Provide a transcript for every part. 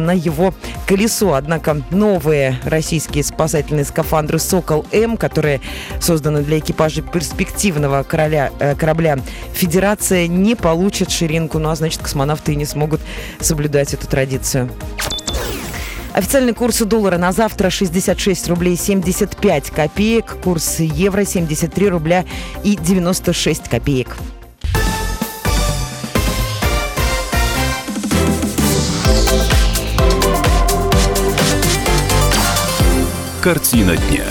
на его колесо. Однако новые российские спасательные скафандры «Сокол-М», которые созданы для экипажа перспективного короля, э, корабля «Федерация», не получат ширинку. Ну а значит, космонавты и не смогут соблюдать эту традицию. Официальный курс доллара на завтра 66 рублей 75 копеек. Курс евро 73 рубля и 96 копеек. Картина дня.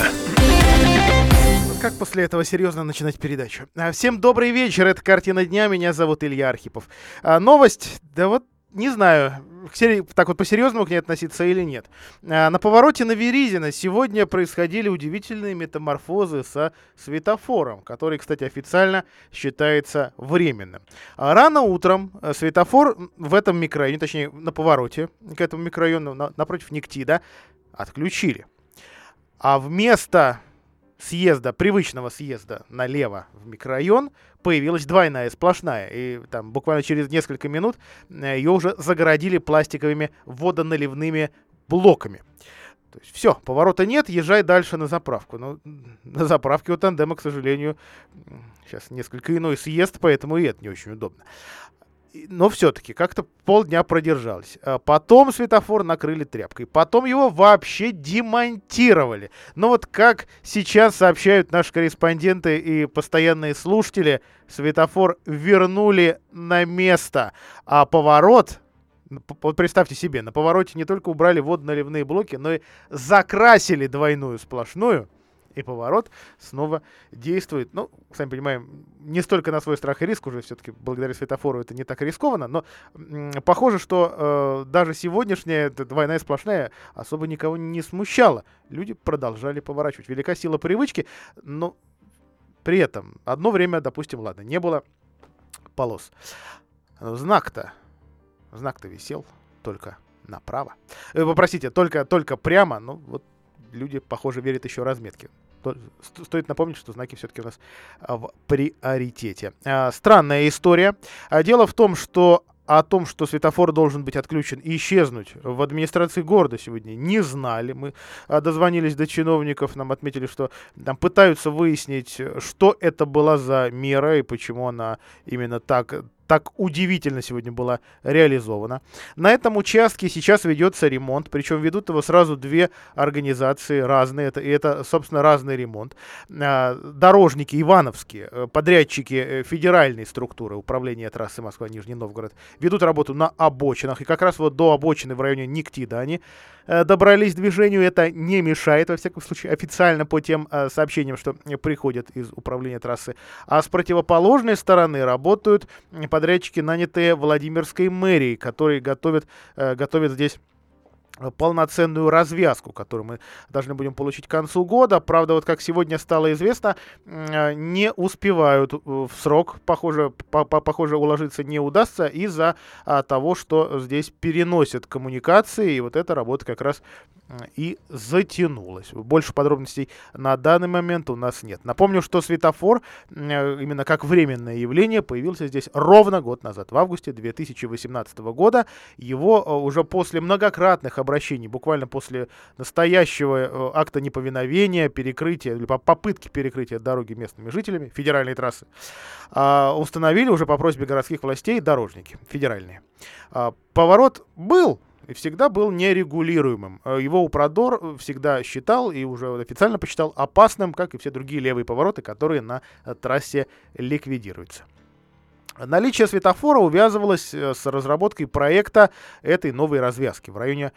Как после этого серьезно начинать передачу? А, Всем добрый вечер, это «Картина дня», меня зовут Илья Архипов. А, новость, да вот не знаю, так вот по-серьезному к ней относиться или нет. А, на повороте на Веризина сегодня происходили удивительные метаморфозы со светофором, который, кстати, официально считается временным. А рано утром светофор в этом микрорайоне, точнее на повороте к этому микрорайону на- напротив Никтида отключили. А вместо съезда, привычного съезда налево в микрорайон, появилась двойная сплошная. И там буквально через несколько минут э, ее уже загородили пластиковыми водоналивными блоками. То есть все, поворота нет, езжай дальше на заправку. Но м, на заправке у тандема, к сожалению, сейчас несколько иной съезд, поэтому и это не очень удобно. Но все-таки как-то полдня продержались. А Потом светофор накрыли тряпкой. Потом его вообще демонтировали. Но вот как сейчас сообщают наши корреспонденты и постоянные слушатели, светофор вернули на место. А поворот, вот представьте себе, на повороте не только убрали водоналивные блоки, но и закрасили двойную сплошную. И поворот снова действует. Ну, сами понимаем, не столько на свой страх и риск, уже все-таки благодаря светофору это не так рискованно, но похоже, что э, даже сегодняшняя двойная сплошная особо никого не смущала. Люди продолжали поворачивать. Велика сила привычки, но при этом одно время, допустим, ладно, не было полос. Знак-то, знак-то висел только направо. Э, Попросите, только, только прямо, ну вот люди, похоже, верят еще разметке. То- ст- Стоит напомнить, что знаки все-таки у нас а, в приоритете. А, Странная история. А Дело в том, что о том, что светофор должен быть отключен и исчезнуть в администрации города сегодня не знали. Мы дозвонились до чиновников, нам отметили, что там пытаются выяснить, что это была за мера и почему она именно так, так удивительно сегодня была реализована. На этом участке сейчас ведется ремонт, причем ведут его сразу две организации разные, это, и это, собственно, разный ремонт. А, Дорожники ивановские, э, подрядчики э, федеральной структуры управления трассы Москва-Нижний Новгород ведут работу на обочинах, и как раз вот до обочины в районе Никтида они э, добрались к движению, это не мешает, во всяком случае, официально по тем сообщениям, что приходят из управления трассы. А с противоположной стороны работают подрядчики, нанятые Владимирской мэрией, которые готовят, э, готовят здесь э, полноценную развязку, которую мы должны будем получить к концу года. Правда, вот как сегодня стало известно, э, не успевают в срок, похоже, по- по- похоже уложиться не удастся из-за а, того, что здесь переносят коммуникации, и вот эта работа как раз и затянулась. Больше подробностей на данный момент у нас нет. Напомню, что светофор э, именно как временное явление появился здесь ровно год назад, в августе 2018 года. Его э, уже после многократных обращений, буквально после настоящего э, акта неповиновения, перекрытия, или по- попытки перекрытия дороги местными жителями, федеральной трассы, а, установили уже по просьбе городских властей дорожники федеральные. А, Поворот был и всегда был нерегулируемым. Э, Его Упродор э, всегда считал и уже официально посчитал опасным, как и все другие левые повороты, которые на э, трассе ликвидируются. Наличие светофора увязывалось э, с разработкой проекта этой новой развязки в районе,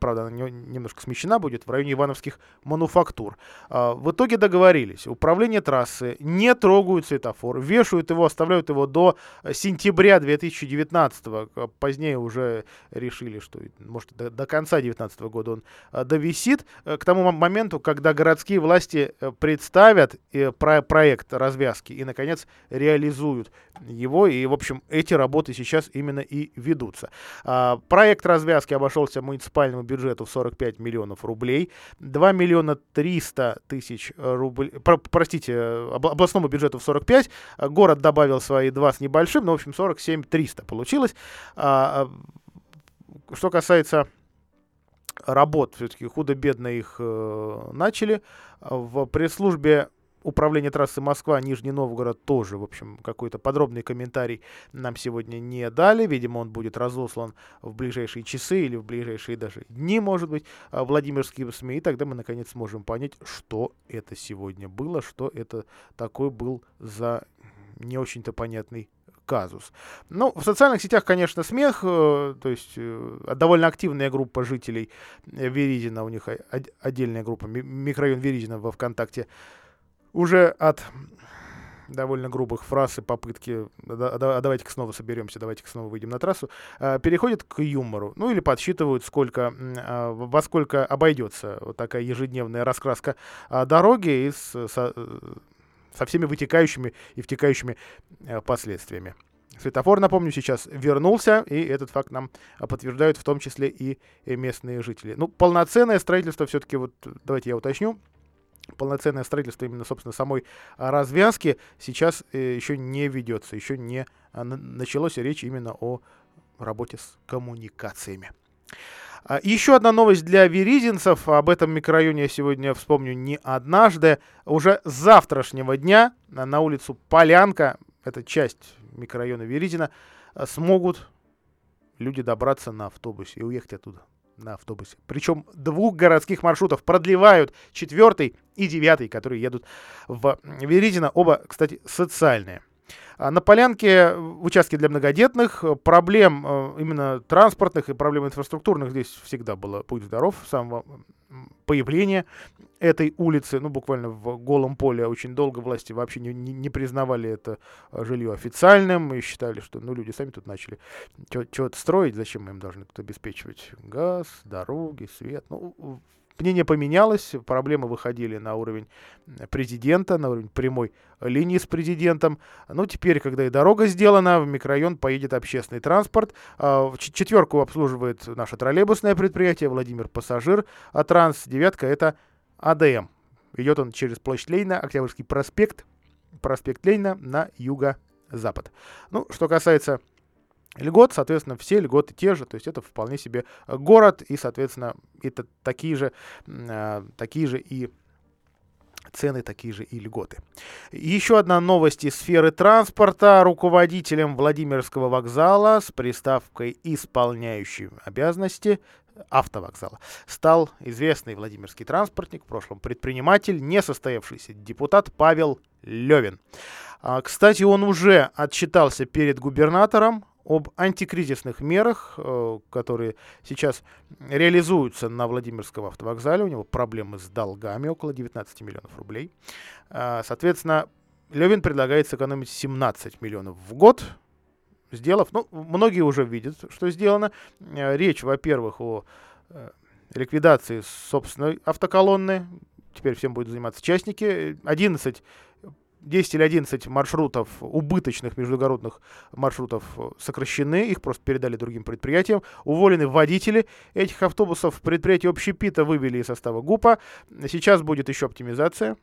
правда, она не- немножко смещена будет, в районе Ивановских мануфактур. А, В итоге договорились. Управление трассы не трогают светофор, вешают его, оставляют его до э, сентября 2019 -го. Позднее уже решили, что, может, до, конца 2019 года он э, довисит. К тому мо- моменту, когда городские власти представят про- проект развязки и, наконец, реализуют его. И, в общем, эти работы сейчас именно и ведутся. А, Проект развязки обошелся муниципальному бюджету в 45 миллионов рублей. 2 миллиона 300 тысяч рублей, про- простите, обла- областному бюджету в 45. А, Город добавил свои 2 с небольшим, но, в общем, 47 300 получилось. А, а, Что касается работ все-таки худо-бедно их э, начали. В пресс-службе управления трассы Москва-Нижний Новгород тоже, в общем, какой-то подробный комментарий нам сегодня не дали. Видимо, он будет разослан в ближайшие часы или в ближайшие даже дни, может быть, а, Владимирские СМИ. И тогда мы, наконец, сможем понять, что это сегодня было, что это такой был за не очень-то понятный казус. Ну, в социальных сетях, конечно, смех, э, то есть э, довольно активная группа жителей Веридина, у них отдельная группа, микрорайон Веридина во ВКонтакте, уже от довольно грубых фраз и попытки а давайте-ка снова соберемся, давайте-ка снова выйдем на трассу, а, переходят к юмору. Ну или подсчитывают, сколько, а, во сколько обойдется вот такая ежедневная раскраска дороги и с, со, со всеми вытекающими и втекающими последствиями. Светофор, напомню, сейчас вернулся, и этот факт нам подтверждают в том числе и местные жители. Ну, полноценное строительство все-таки, вот давайте я уточню, полноценное строительство именно, собственно, самой а, развязки сейчас э, еще не ведется, еще не а, началось речь именно о работе с коммуникациями. А, еще одна новость для веризинцев. Об этом микрорайоне я сегодня вспомню не однажды. Уже с завтрашнего дня на улицу Полянка, это часть микрорайона Веризина, смогут люди добраться на автобусе и уехать оттуда на автобусе. Причем двух городских маршрутов продлевают четвертый и девятый, которые едут в Веридино. Оба, кстати, социальные. А на Полянке участки для многодетных. Проблем э, именно транспортных и проблем инфраструктурных здесь всегда было путь здоров с самого появления этой улицы, ну, буквально в голом поле очень долго власти вообще не, не, признавали это жилье официальным и считали, что, ну, люди сами тут начали что-то строить, зачем мы им должны тут обеспечивать газ, дороги, свет. Ну, Мнение поменялось, проблемы выходили на уровень президента, на уровень прямой линии с президентом. Ну, теперь, когда и дорога сделана, в микрорайон поедет общественный транспорт. А, четверку обслуживает наше троллейбусное предприятие Владимир Пассажир, а транс девятка это АДМ. Идет он через площадь Ленина, Октябрьский проспект, проспект Ленина на юго-запад. Ну, что касается льгот, соответственно, все льготы те же, то есть это вполне себе э, город, и, соответственно, это такие же, э, такие же и цены такие же и льготы. Еще одна новость из сферы транспорта. Руководителем Владимирского вокзала с приставкой «исполняющий обязанности» автовокзала стал известный владимирский транспортник, в прошлом предприниматель, несостоявшийся депутат Павел Левин. А, кстати, он уже отчитался перед губернатором об антикризисных мерах, э, которые сейчас реализуются на Владимирском автовокзале. У него проблемы с долгами, около 19 миллионов рублей. А, соответственно, Левин предлагает сэкономить 17 миллионов в год, сделав, ну, многие уже видят, что сделано. Э, речь, во-первых, о э, ликвидации собственной автоколонны, теперь всем будут заниматься частники. 11 10 или 11 маршрутов, убыточных междугородных маршрутов э, сокращены, их просто передали другим предприятиям. Уволены водители этих автобусов. Предприятие общепита вывели из состава ГУПа. Сейчас будет еще оптимизация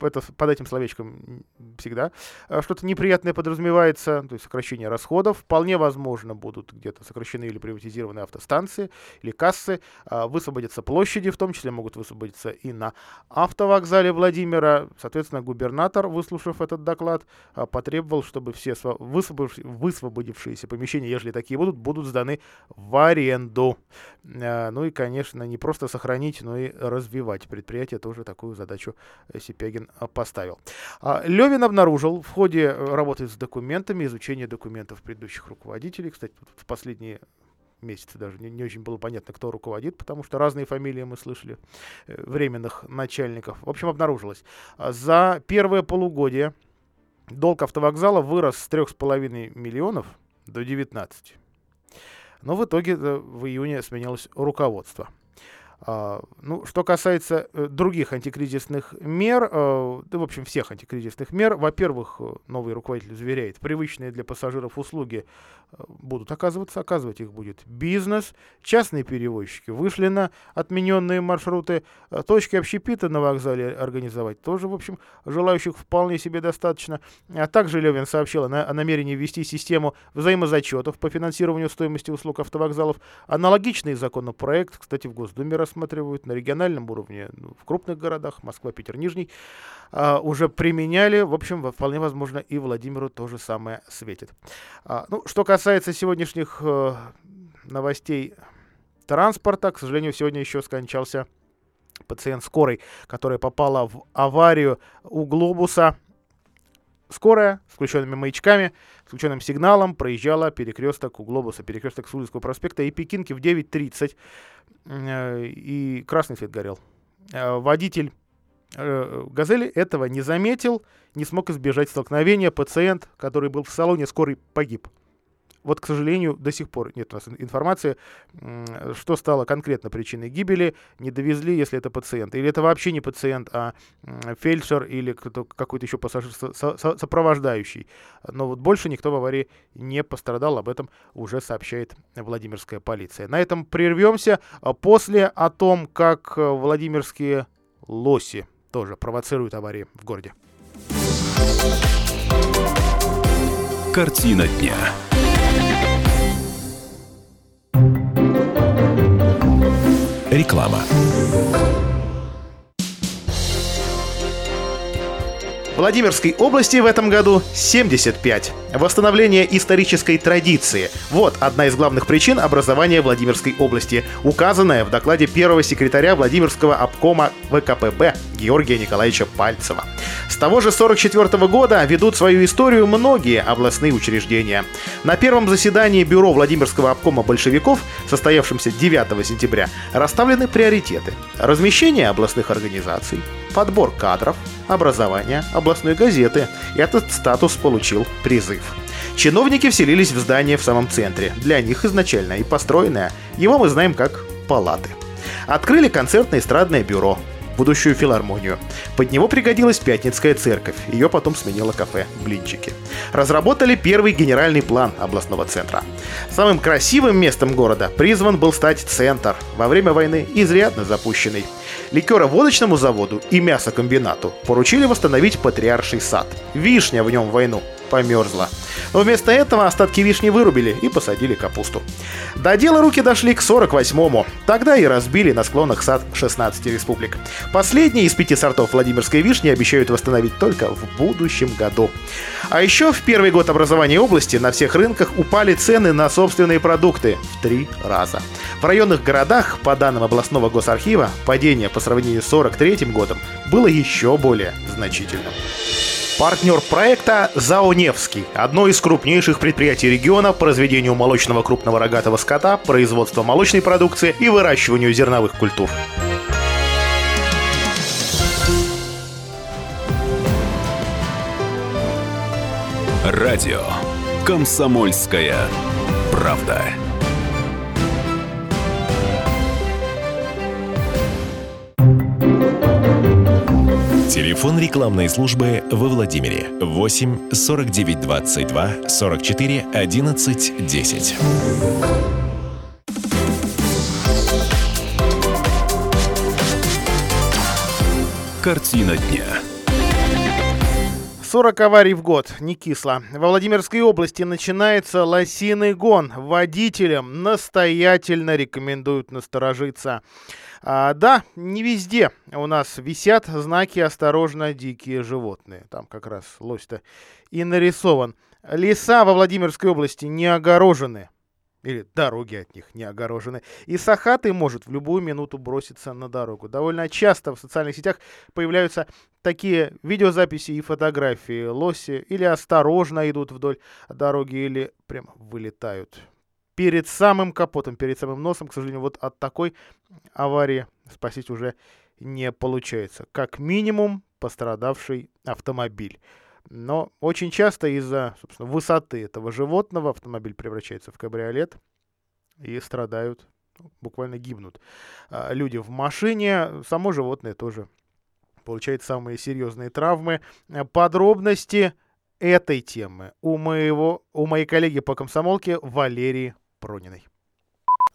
это под этим словечком всегда э, что-то неприятное подразумевается, то есть сокращение расходов. Вполне возможно будут где-то сокращены или приватизированы автостанции или кассы, а, высвободятся площади, в том числе могут высвободиться и на автовокзале Владимира. Соответственно, губернатор, выслушав этот доклад, а, потребовал, чтобы все высвободившиеся помещения, если такие будут, будут сданы в аренду. А, ну и, конечно, не просто сохранить, но и развивать предприятие. Тоже такую задачу Сипягин поставил. А, Левин обнаружил в ходе э, работы с документами, изучения документов предыдущих руководителей, кстати, в последние месяцы даже не, не очень было понятно, кто руководит, потому что разные фамилии мы слышали э, временных начальников. В общем, обнаружилось. А, за первое полугодие долг автовокзала вырос с 3,5 миллионов до 19. Но в итоге э, в июне сменилось руководство. А, ну, что касается э, других антикризисных мер, э, да, в общем, всех антикризисных мер, во-первых, э, новый руководитель заверяет, привычные для пассажиров услуги будут оказываться, оказывать их будет бизнес, частные перевозчики вышли на отмененные маршруты, точки общепита на вокзале организовать тоже, в общем, желающих вполне себе достаточно. А также Левин сообщил о намерении ввести систему взаимозачетов по финансированию стоимости услуг автовокзалов. Аналогичный законопроект, кстати, в Госдуме рассматривают на региональном уровне, ну, в крупных городах, Москва, Питер, Нижний, а, уже применяли. В общем, вполне возможно, и Владимиру то же самое светит. А, ну, что касается сегодняшних э, новостей транспорта, к сожалению, сегодня еще скончался пациент скорой, которая попала в аварию у глобуса. Скорая с включенными маячками, с включенным сигналом проезжала перекресток у глобуса, перекресток Сулинского проспекта и Пекинки в 9.30. Э, и красный свет горел. Э, водитель э, «Газели» этого не заметил, не смог избежать столкновения. Пациент, который был в салоне скорой, погиб. Вот, к сожалению, до сих пор нет у нас информации, что стало конкретно причиной гибели. Не довезли, если это пациент. Или это вообще не пациент, а фельдшер или какой-то еще пассажир сопровождающий. Но вот больше никто в аварии не пострадал. Об этом уже сообщает Владимирская полиция. На этом прервемся. После о том, как владимирские лоси тоже провоцируют аварии в городе. Картина дня. Реклама. Владимирской области в этом году 75. Восстановление исторической традиции. Вот одна из главных причин образования Владимирской области, указанная в докладе первого секретаря Владимирского обкома ВКПБ Георгия Николаевича Пальцева. С того же 44 года ведут свою историю многие областные учреждения. На первом заседании Бюро Владимирского обкома большевиков, состоявшемся 9 сентября, расставлены приоритеты. Размещение областных организаций, подбор кадров, образование областной газеты. Этот статус получил призыв. Чиновники вселились в здание в самом центре. Для них изначально и построенное. Его мы знаем как палаты. Открыли концертно-эстрадное бюро, будущую филармонию. Под него пригодилась Пятницкая церковь, ее потом сменило кафе «Блинчики». Разработали первый генеральный план областного центра. Самым красивым местом города призван был стать центр, во время войны изрядно запущенный. Ликероводочному заводу и мясокомбинату поручили восстановить Патриарший сад. Вишня в нем войну померзла. Но вместо этого остатки вишни вырубили и посадили капусту. До дела руки дошли к 48-му. Тогда и разбили на склонах сад 16 республик. Последний из пяти сортов Владимирской вишни обещают восстановить только в будущем году. А еще в первый год образования области на всех рынках упали цены на собственные продукты в три раза. В районных городах, по данным областного госархива, падение по сравнению с 43 годом было еще более значительным. Партнер проекта ЗАО «Невский» – одно из крупнейших предприятий региона по разведению молочного крупного рогатого скота, производству молочной продукции и выращиванию зерновых культур. Радио «Комсомольская правда». Телефон рекламной службы во Владимире 8 49 22 44 11 10. Картина дня. 40 аварий в год, не кисло. Во Владимирской области начинается лосиный гон. Водителям настоятельно рекомендуют насторожиться. А, да, не везде у нас висят знаки «Осторожно, дикие животные». Там как раз лось-то и нарисован. Леса во Владимирской области не огорожены или дороги от них не огорожены. И Сахаты может в любую минуту броситься на дорогу. Довольно часто в социальных сетях появляются такие видеозаписи и фотографии. Лоси или осторожно идут вдоль дороги, или прям вылетают. Перед самым капотом, перед самым носом, к сожалению, вот от такой аварии спастись уже не получается. Как минимум пострадавший автомобиль. Но очень часто из-за высоты этого животного автомобиль превращается в кабриолет и страдают буквально гибнут а, люди в машине, само животное тоже получает самые серьезные травмы. Подробности этой темы у моего, у моей коллеги по комсомолке Валерии Прониной.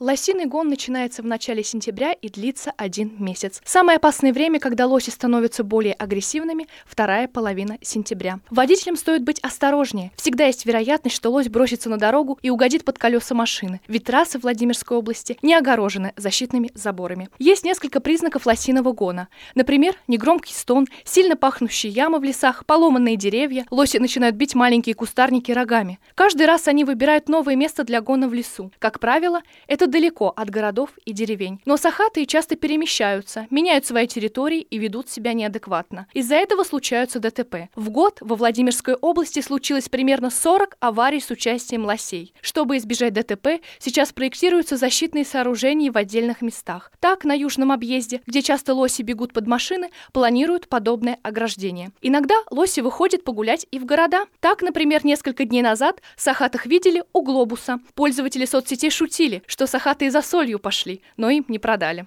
Лосиный гон начинается в начале сентября и длится один месяц. Самое опасное время, когда лоси становятся более агрессивными, вторая половина сентября. Водителям стоит быть осторожнее. Всегда есть вероятность, что лось бросится на дорогу и угодит под колеса машины, ведь трассы Владимирской области не огорожены защитными заборами. Есть несколько признаков лосиного гона. Например, негромкий стон, сильно пахнущие ямы в лесах, поломанные деревья, лоси начинают бить маленькие кустарники рогами. Каждый раз они выбирают новое место для гона в лесу. Как правило, это далеко от городов и деревень. Но сахатые часто перемещаются, меняют свои территории и ведут себя неадекватно. Из-за этого случаются ДТП. В год во Владимирской области случилось примерно 40 аварий с участием лосей. Чтобы избежать ДТП, сейчас проектируются защитные сооружения в отдельных местах. Так, на южном объезде, где часто лоси бегут под машины, планируют подобное ограждение. Иногда лоси выходят погулять и в города. Так, например, несколько дней назад сахатых видели у глобуса. Пользователи соцсетей шутили, что сахатые сахатые за солью пошли, но им не продали.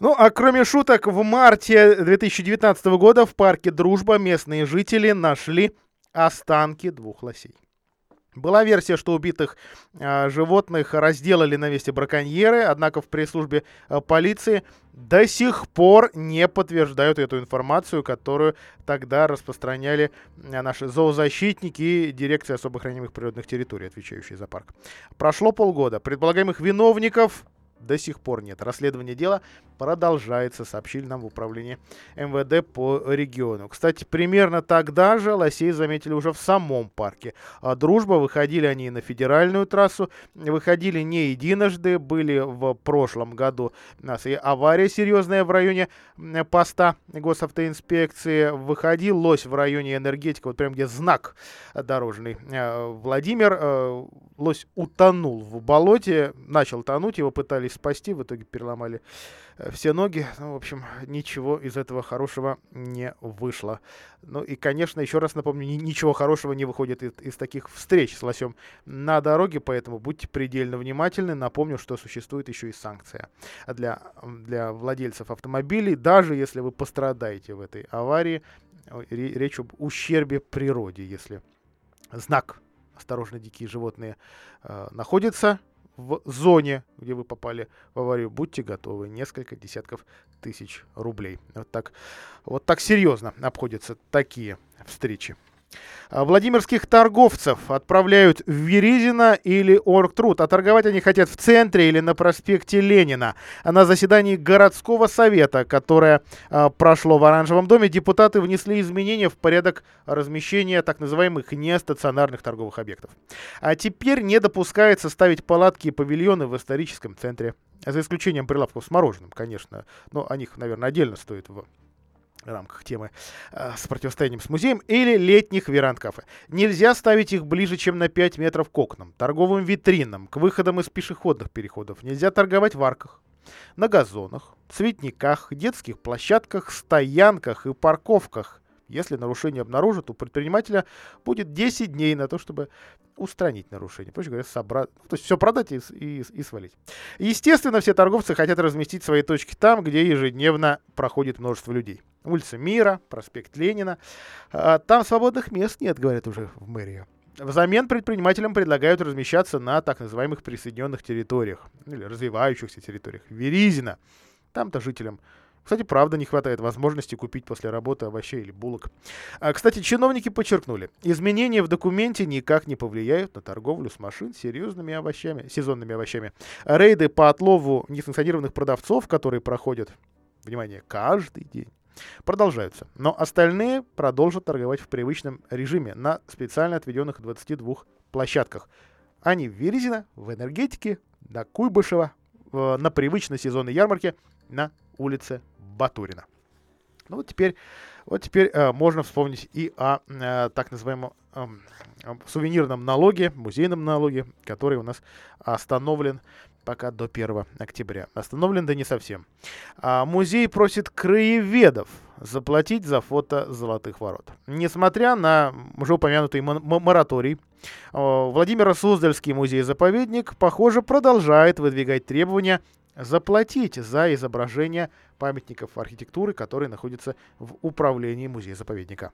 Ну, а кроме шуток, в марте 2019 года в парке «Дружба» местные жители нашли останки двух лосей. Была версия, что убитых э, животных разделали на месте браконьеры, однако в пресс-службе э, полиции до сих пор не подтверждают эту информацию, которую тогда распространяли э, наши зоозащитники и дирекция особо хранимых природных территорий, отвечающие за парк. Прошло полгода. Предполагаемых виновников до сих пор нет. Расследование дела продолжается, сообщили нам в управлении МВД по региону. Кстати, примерно тогда же лосей заметили уже в самом парке. А Дружба, выходили они на федеральную трассу, выходили не единожды, были в прошлом году у нас и авария серьезная в районе поста госавтоинспекции. Выходил лось в районе энергетика, вот прям где знак дорожный. Э, Владимир, э, лось утонул в болоте, начал тонуть, его пытались спасти, в итоге переломали все ноги. Ну, в общем, ничего из этого хорошего не вышло. Ну и, конечно, еще раз напомню, ничего хорошего не выходит из, из таких встреч с лосем на дороге, поэтому будьте предельно внимательны. Напомню, что существует еще и санкция для, для владельцев автомобилей. Даже если вы пострадаете в этой аварии, речь об ущербе природе, если знак «Осторожно, дикие животные» э, находится в зоне, где вы попали в аварию, будьте готовы. Несколько десятков тысяч рублей. Вот так, вот так серьезно обходятся такие встречи. А Владимирских торговцев отправляют в Веризино или Оргтруд. А торговать они хотят в центре или на проспекте Ленина. А на заседании городского совета, которое а, прошло в Оранжевом доме, депутаты внесли изменения в порядок размещения так называемых нестационарных торговых объектов. А теперь не допускается ставить палатки и павильоны в историческом центре. За исключением прилавков с мороженым, конечно. Но о них, наверное, отдельно стоит рамках темы э, с противостоянием с музеем, или летних веранд-кафе. Нельзя ставить их ближе, чем на 5 метров к окнам, торговым витринам, к выходам из пешеходных переходов. Нельзя торговать в арках, на газонах, цветниках, детских площадках, стоянках и парковках. Если нарушение обнаружат, у предпринимателя будет 10 дней на то, чтобы устранить нарушение. Проще говоря, собрать, ну, то есть все продать и, и, и свалить. Естественно, все торговцы хотят разместить свои точки там, где ежедневно проходит множество людей. Улица Мира, проспект Ленина. А, там свободных мест нет, говорят уже в мэрии. Взамен предпринимателям предлагают размещаться на так называемых присоединенных территориях или развивающихся территориях. Веризина. Там-то жителям кстати, правда, не хватает возможности купить после работы овощей или булок. А, кстати, чиновники подчеркнули, изменения в документе никак не повлияют на торговлю с машин серьезными овощами, сезонными овощами. Рейды по отлову несанкционированных продавцов, которые проходят, внимание, каждый день, продолжаются. Но остальные продолжат торговать в привычном режиме на специально отведенных 22 площадках. Они в Верезино, в Энергетике, на Куйбышево, на привычной сезонной ярмарке на улице Батурина. Ну вот теперь, вот теперь э, можно вспомнить и о э, так называемом э, сувенирном налоге, музейном налоге, который у нас остановлен пока до 1 октября. Остановлен да не совсем. А музей просит краеведов заплатить за фото Золотых Ворот. Несмотря на уже упомянутый мораторий, Владимиро-Суздальский музей-заповедник, похоже, продолжает выдвигать требования заплатить за изображение памятников архитектуры, которые находятся в управлении музея-заповедника.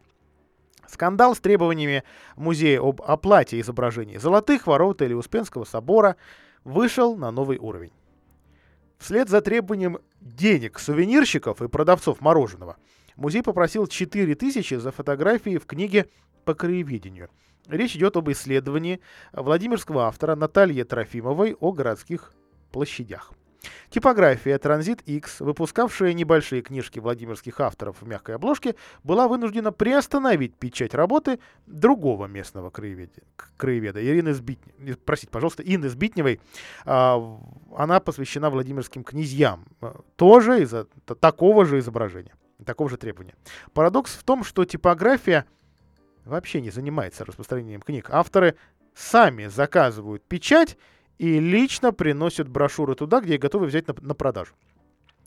Скандал с требованиями музея об оплате изображений Золотых Ворот или Успенского собора вышел на новый уровень. Вслед за требованием денег сувенирщиков и продавцов мороженого, музей попросил 4000 за фотографии в книге по краеведению. Речь идет об исследовании Владимирского автора Натальи Трофимовой о городских площадях. Типография Транзит X, выпускавшая небольшие книжки владимирских авторов в мягкой обложке, была вынуждена приостановить печать работы другого местного краеведа, краеведа Ирины Сбитневой. Простите, пожалуйста, Инны Сбитневой. А, она посвящена владимирским князьям. Э, тоже из-за такого же изображения, такого же требования. Парадокс в том, что типография вообще не занимается распространением книг. Авторы сами заказывают печать и лично приносят брошюры туда, где их готовы взять на, на продажу.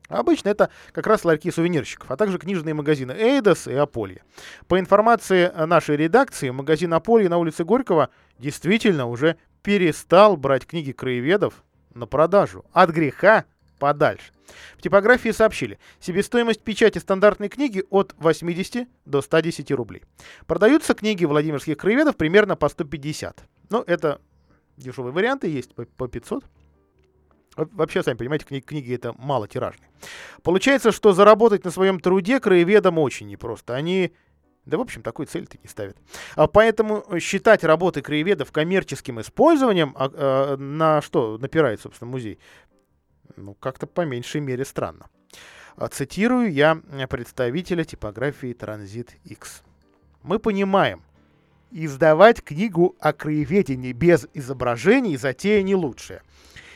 Обычно это как раз ларьки сувенирщиков, а также книжные магазины Эйдос и Аполье. По информации нашей редакции, магазин Аполье на улице Горького действительно уже перестал брать книги краеведов на продажу. От греха подальше. В типографии сообщили, себестоимость печати стандартной книги от 80 до 110 рублей. Продаются книги владимирских краеведов примерно по 150. Но это дешевые варианты есть по, по 500. Вообще, сами понимаете, книги, книги это мало тиражные. Получается, что заработать на своем труде краеведам очень непросто. Они, да, в общем, такой цели-то не ставят. А поэтому считать работы краеведов коммерческим использованием, а, а, на что напирает, собственно, музей, ну, как-то по меньшей мере странно. А, цитирую я представителя типографии Транзит X. Мы понимаем, издавать книгу о краеведении без изображений затея не лучшая.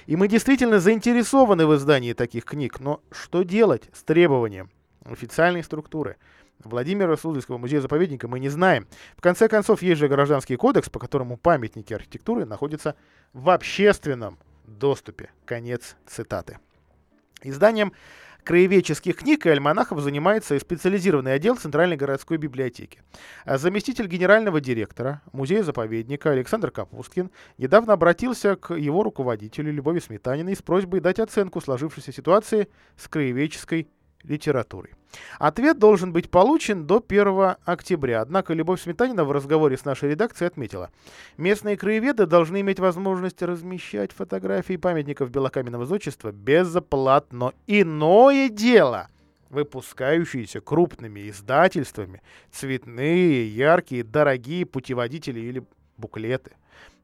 И мы действительно заинтересованы в издании таких книг, но что делать с требованием официальной структуры? Владимира Суздальского музея-заповедника мы не знаем. В конце концов, есть же гражданский кодекс, по которому памятники архитектуры находятся в общественном доступе. Конец цитаты. Изданием краеведческих книг и альманахов занимается специализированный отдел Центральной городской библиотеки. А заместитель генерального директора музея-заповедника Александр Капусткин недавно обратился к его руководителю Любови Сметаниной с просьбой дать оценку сложившейся ситуации с краеведческой литературой. Ответ должен быть получен до 1 октября. Однако Любовь Сметанина в разговоре с нашей редакцией отметила, местные краеведы должны иметь возможность размещать фотографии памятников белокаменного зодчества безоплатно. Иное дело – выпускающиеся крупными издательствами цветные, яркие, дорогие путеводители или буклеты.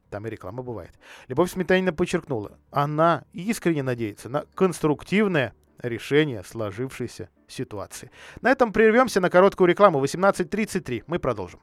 Там и реклама бывает. Любовь Сметанина подчеркнула, она искренне надеется на конструктивное решение сложившейся ситуации. На этом прервемся на короткую рекламу. 18.33. Мы продолжим.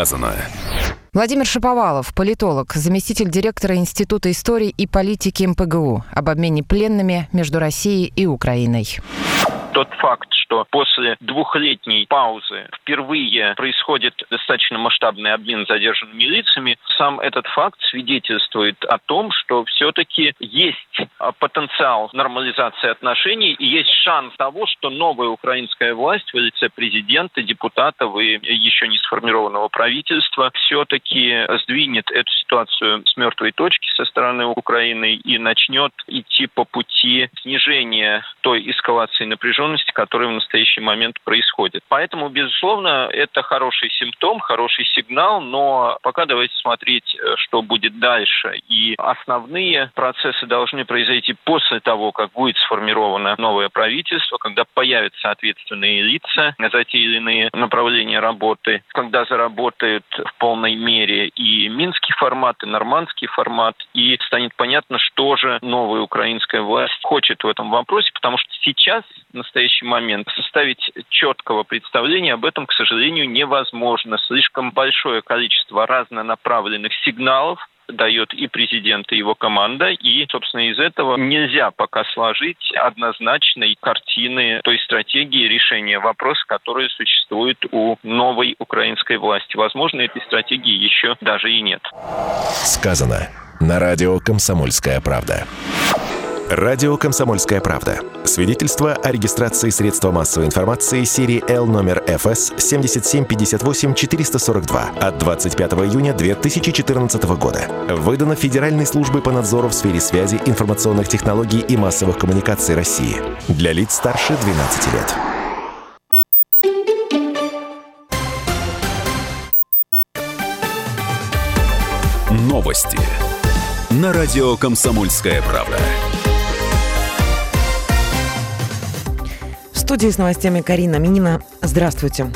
Сказано. Владимир Шаповалов, политолог, заместитель директора Института истории и политики МПГУ об обмене пленными между Россией и Украиной. тот факт, что после двухлетней паузы впервые происходит достаточно масштабный обмен задержанными лицами, сам этот факт свидетельствует о том, что все-таки есть потенциал нормализации отношений и есть шанс того, что новая украинская власть в лице президента, депутатов и еще не сформированного правительства все-таки сдвинет эту ситуацию с мертвой точки со стороны Украины и начнет идти по пути снижения той эскалации напряженности, которая в настоящий момент происходит. Поэтому, безусловно, это хороший симптом, хороший сигнал, но пока давайте смотреть, э, что будет дальше. И основные процессы должны произойти после того, как будет сформировано новое правительство, когда появятся ответственные лица за те или иные направления работы, когда заработают в полной мере и минский формат, и нормандский формат, и станет понятно, что же новая украинская власть хочет в этом вопросе, потому что сейчас, в настоящий момент, составить четкого представления об этом, к сожалению, невозможно. Слишком большое количество разнонаправленных сигналов дает и президент, и его команда. И, собственно, из этого нельзя пока сложить однозначной картины той стратегии решения вопроса, которая существует у новой украинской власти. Возможно, этой стратегии еще даже и нет. Сказано. На радио «Комсомольская правда». Радио «Комсомольская правда». Свидетельство о регистрации средства массовой информации серии L номер ФС 7758-442 от 25 июня 2014 года. Выдано Федеральной службой по надзору в сфере связи, информационных технологий и массовых коммуникаций России. Для лиц старше 12 лет. Новости. На радио «Комсомольская правда». Студии с новостями Карина Минина. Здравствуйте.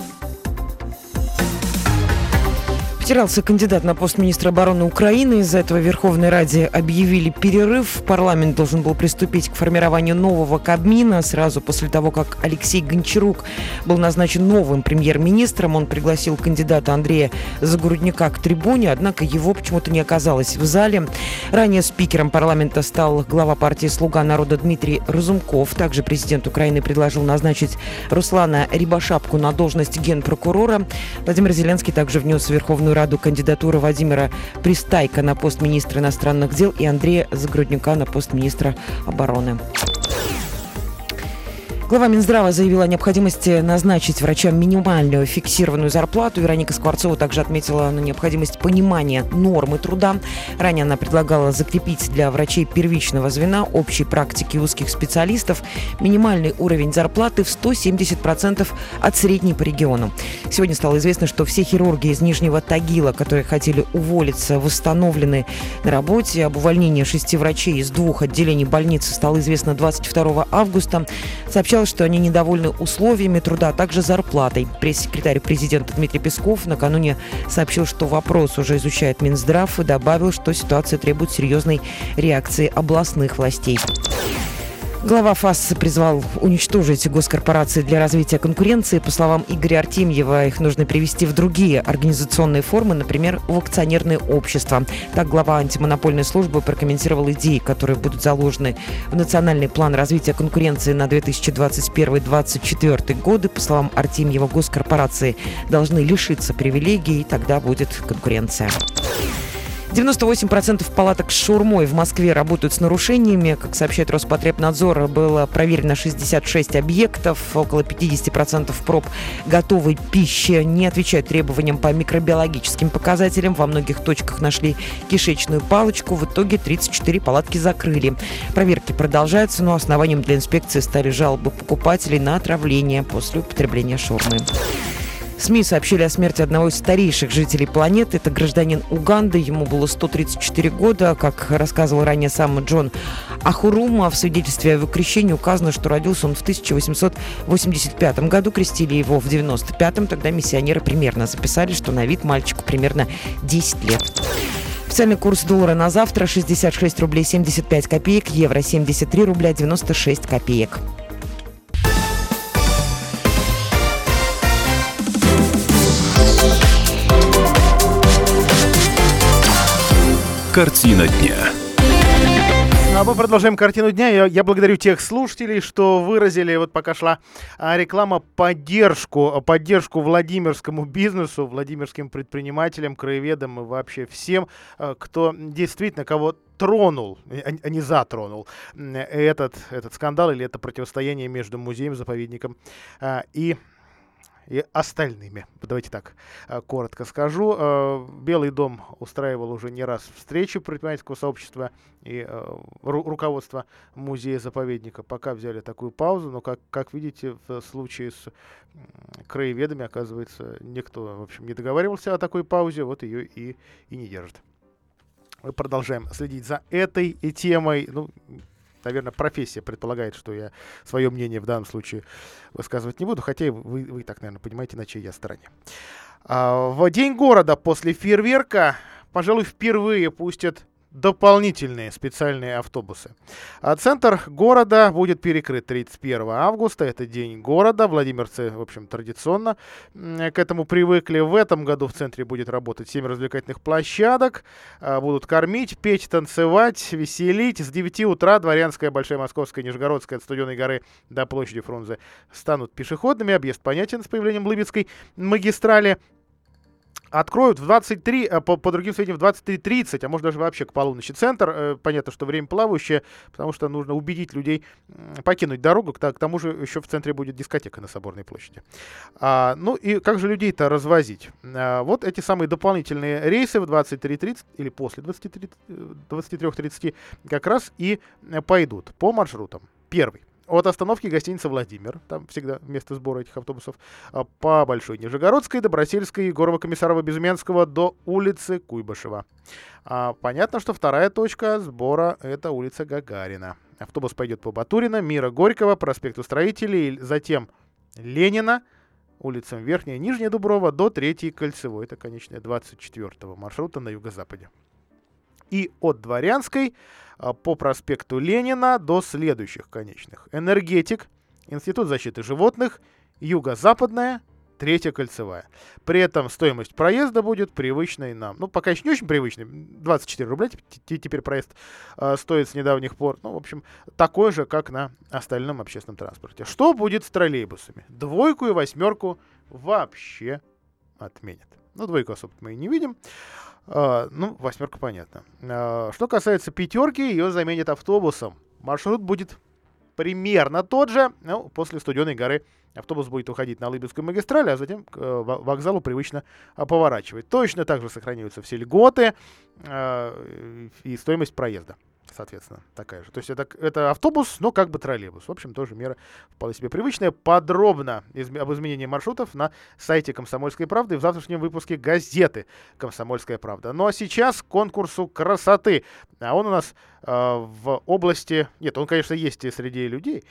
Потерялся кандидат на пост министра обороны Украины. Из-за этого Верховной Раде объявили перерыв. Парламент должен был приступить к формированию нового Кабмина сразу после того, как Алексей Гончарук был назначен новым премьер-министром. Он пригласил кандидата Андрея Загородника к трибуне, однако его почему-то не оказалось в зале. Ранее спикером парламента стал глава партии «Слуга народа» Дмитрий Разумков. Также президент Украины предложил назначить Руслана Рибашапку на должность генпрокурора. Владимир Зеленский также внес в Верховную Раду кандидатуры Владимира Пристайка на пост министра иностранных дел и Андрея Загруднюка на пост министра обороны. Глава Минздрава заявила о необходимости назначить врачам минимальную фиксированную зарплату. Вероника Скворцова также отметила на необходимость понимания нормы труда. Ранее она предлагала закрепить для врачей первичного звена общей практики узких специалистов минимальный уровень зарплаты в 170% от средней по региону. Сегодня стало известно, что все хирурги из Нижнего Тагила, которые хотели уволиться, восстановлены на работе. Об увольнении шести врачей из двух отделений больницы стало известно 22 августа. Сообщалось, что они недовольны условиями труда, а также зарплатой. Пресс-секретарь президента Дмитрий Песков накануне сообщил, что вопрос уже изучает Минздрав и добавил, что ситуация требует серьезной реакции областных властей. Глава ФАС призвал уничтожить госкорпорации для развития конкуренции. По словам Игоря Артемьева, их нужно перевести в другие организационные формы, например, в акционерные общества. Так глава антимонопольной службы прокомментировал идеи, которые будут заложены в национальный план развития конкуренции на 2021-2024 годы. По словам Артемьева, госкорпорации должны лишиться привилегий, и тогда будет конкуренция. 98% палаток с шаурмой в Москве работают с нарушениями. Как сообщает Роспотребнадзор, было проверено 66 объектов. Около 50% проб готовой пищи не отвечают требованиям по микробиологическим показателям. Во многих точках нашли кишечную палочку. В итоге 34 палатки закрыли. Проверки продолжаются, но основанием для инспекции стали жалобы покупателей на отравление после употребления шаурмы. СМИ сообщили о смерти одного из старейших жителей планеты. Это гражданин Уганды. Ему было 134 года. Как рассказывал ранее сам Джон Ахурума, в свидетельстве о его крещении указано, что родился он в 1885 году. Крестили его в 95-м. Тогда миссионеры примерно записали, что на вид мальчику примерно 10 лет. Официальный курс доллара на завтра 66 рублей 75 копеек, евро 73 рубля 96 копеек. Картина дня. А мы продолжаем картину дня. Я, я благодарю тех слушателей, что выразили, вот пока шла а, реклама, поддержку, поддержку Владимирскому бизнесу, Владимирским предпринимателям, краеведам и вообще всем, а, кто действительно кого тронул, а а не затронул этот, этот скандал или это противостояние между музеем-заповедником а, и и остальными. Давайте так э, коротко скажу. Э, Белый дом устраивал уже не раз встречи предпринимательского сообщества и э, ру- руководства музея-заповедника. Пока взяли такую паузу, но, как, как видите, в случае с краеведами, оказывается, никто, в общем, не договаривался о такой паузе, вот ее и, и не держит. Мы продолжаем следить за этой темой. Ну, наверное, профессия предполагает, что я свое мнение в данном случае высказывать не буду, хотя вы, вы так, наверное, понимаете, на чьей я стороне. А, в День города после фейерверка, пожалуй, впервые пустят дополнительные специальные автобусы. А центр города будет перекрыт 31 августа. Это день города. Владимирцы, в общем, традиционно к этому привыкли. В этом году в центре будет работать 7 развлекательных площадок. А, Будут кормить, петь, танцевать, веселить. С 9 утра Дворянская, Большая Московская, Нижегородская от Студенной горы до площади Фрунзе станут пешеходными. Объезд понятен с появлением Лыбецкой магистрали откроют в 23, э, по, по другим сведениям, в 23.30, а может даже вообще к полуночи центр. Э, Понятно, что время плавающее, потому что нужно убедить людей покинуть дорогу. К, к тому же еще в центре будет дискотека на Соборной площади. А, ну и как же людей-то развозить? А, вот эти самые дополнительные рейсы в 23.30 или после 23, э, 23.30 как раз и пойдут по маршрутам. Первый. От остановки гостиницы «Владимир», там всегда место сбора этих автобусов, а, по Большой Нижегородской, Добросельской, Егорова Комиссарова Безыменского до улицы Куйбышева. А, понятно, что вторая точка сбора – это улица Гагарина. Автобус пойдет по Батурина, Мира Горького, проспекту Строителей, затем Ленина, улицам Верхняя и Нижняя Дуброва до Третьей Кольцевой. Это конечная 24-го маршрута на юго-западе. И от Дворянской а, по проспекту Ленина до следующих конечных. Энергетик, Институт защиты животных, Юго-Западная, Третья кольцевая. При этом стоимость проезда будет привычной нам. Ну, пока еще не очень привычной. 24 рубля теп- те- теперь проезд а, стоит с недавних пор. Ну, в общем, такой же, как на остальном общественном транспорте. Что будет с троллейбусами? Двойку и восьмерку вообще отменят. Ну, двойку особо мы и не видим. А, ну, восьмерка понятно. А, что касается пятерки, ее заменят автобусом. Маршрут будет примерно тот же. Ну, после Студеной горы автобус будет уходить на Лыбецкую магистраль, а затем к э, во- вокзалу привычно а, поворачивать. Точно так же сохраняются все льготы и стоимость проезда. Соответственно, такая же. То есть это, это автобус, но как бы троллейбус. В общем, тоже мера вполне себе привычная. Подробно изме- об изменении маршрутов на сайте «Комсомольской правды» в завтрашнем выпуске газеты «Комсомольская правда». Ну а сейчас конкурсу красоты. А он у нас в области... Нет, он, конечно, есть и среди людей,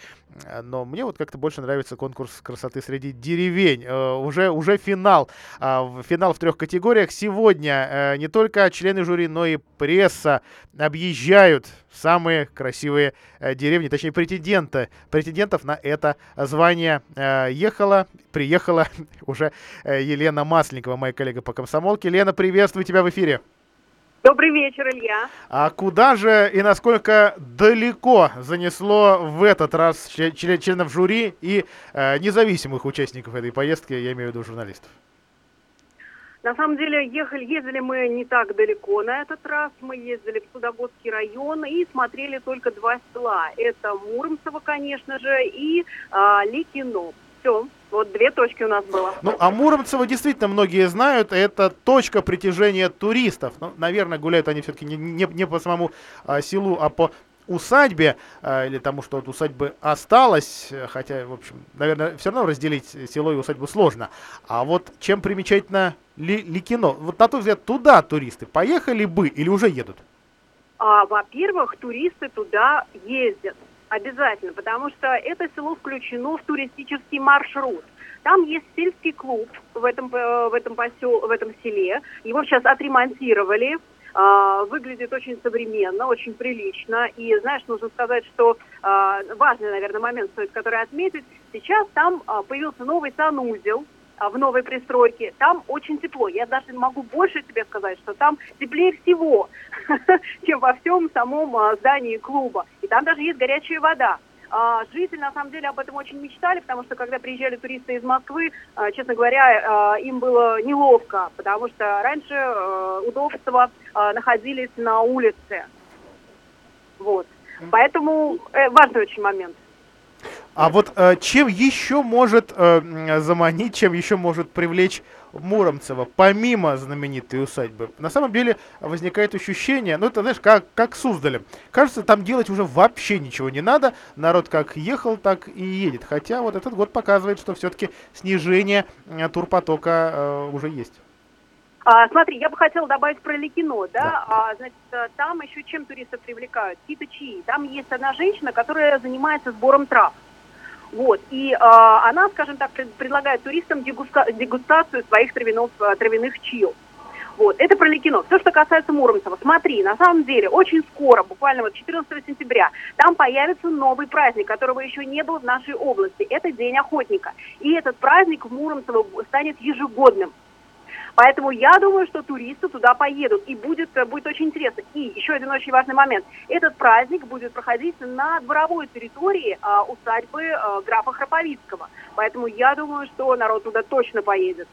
э, но мне вот как-то больше нравится конкурс красоты среди деревень. Э, уже, уже финал. А, финал в трех категориях. Сегодня э, не только члены жюри, но и пресса объезжают самые красивые э, деревни, точнее претендента, претендентов на это звание. Ехала, приехала уже Елена Масленникова, моя коллега по комсомолке. Лена, приветствую тебя в эфире. Добрый вечер, Илья. А куда же и насколько далеко занесло в этот раз чле- чле- членов жюри и э, независимых участников этой поездки, я имею в виду журналистов? На самом деле ехали, ездили мы не так далеко на этот раз. Мы ездили в Судогодский район и смотрели только два села. Это Муромцево, конечно же, и а, Ликино. Все, вот две точки у нас было. Ну, а Муромцево действительно многие знают, это точка притяжения туристов. Ну, наверное, гуляют они все-таки не, не- не по самому а, селу, а по усадьбе, э, или тому, что от усадьбы осталось, хотя, в общем, наверное, все равно разделить село и усадьбу сложно. А вот чем примечательно Ли- Ликино? Вот на твой взгляд, туда туристы поехали бы или уже едут? А, во-первых, туристы туда ездят обязательно, потому что это село включено в туристический маршрут. Там есть сельский клуб в этом, э, в этом, посел, в этом селе. Его сейчас отремонтировали. А, выглядит очень современно, очень прилично. И, знаешь, нужно сказать, что а, важный, наверное, момент стоит, который отметить. Сейчас там а, появился новый санузел, в новой пристройке, там очень тепло. Я даже могу больше тебе сказать, что там теплее всего, чем во всем самом а, здании клуба. И там даже есть горячая вода. А, Жители, на самом деле, об этом очень мечтали, потому что, когда приезжали туристы из Москвы, а, честно говоря, а, им было неловко, потому что раньше а, удобства а, находились на улице. Вот. Поэтому э, важный очень момент. А вот э, чем еще может э, заманить, чем еще может привлечь Муромцева, помимо знаменитой усадьбы? На самом деле возникает ощущение, ну это знаешь, как, как с. Кажется, там делать уже вообще ничего не надо. Народ как ехал, так и едет. Хотя вот этот год показывает, что все-таки снижение э, турпотока э, уже есть. А, смотри, я бы хотела добавить про Ликино, да, Да. А, значит, э, там еще чем туристов привлекают? Китачи. Там есть одна женщина, которая занимается сбором трав. Вот, и а, она, скажем так, пред- предлагает туристам дегуста- дегустацию своих травяных, э, травяных чил. Вот, это про Ликино. Все, что касается Муромцева, смотри, на самом деле, очень скоро, буквально вот 14 сентября, там появится новый праздник, которого еще не было в нашей области. Это День охотника. И этот праздник в Муромцево станет ежегодным. Поэтому я думаю, что туристы туда поедут, и будет, э, будет очень интересно. И еще один очень важный момент. Этот праздник будет проходить на дворовой территории а, усадьбы а, графа Храповицкого. Поэтому я думаю, что народ туда точно поедет.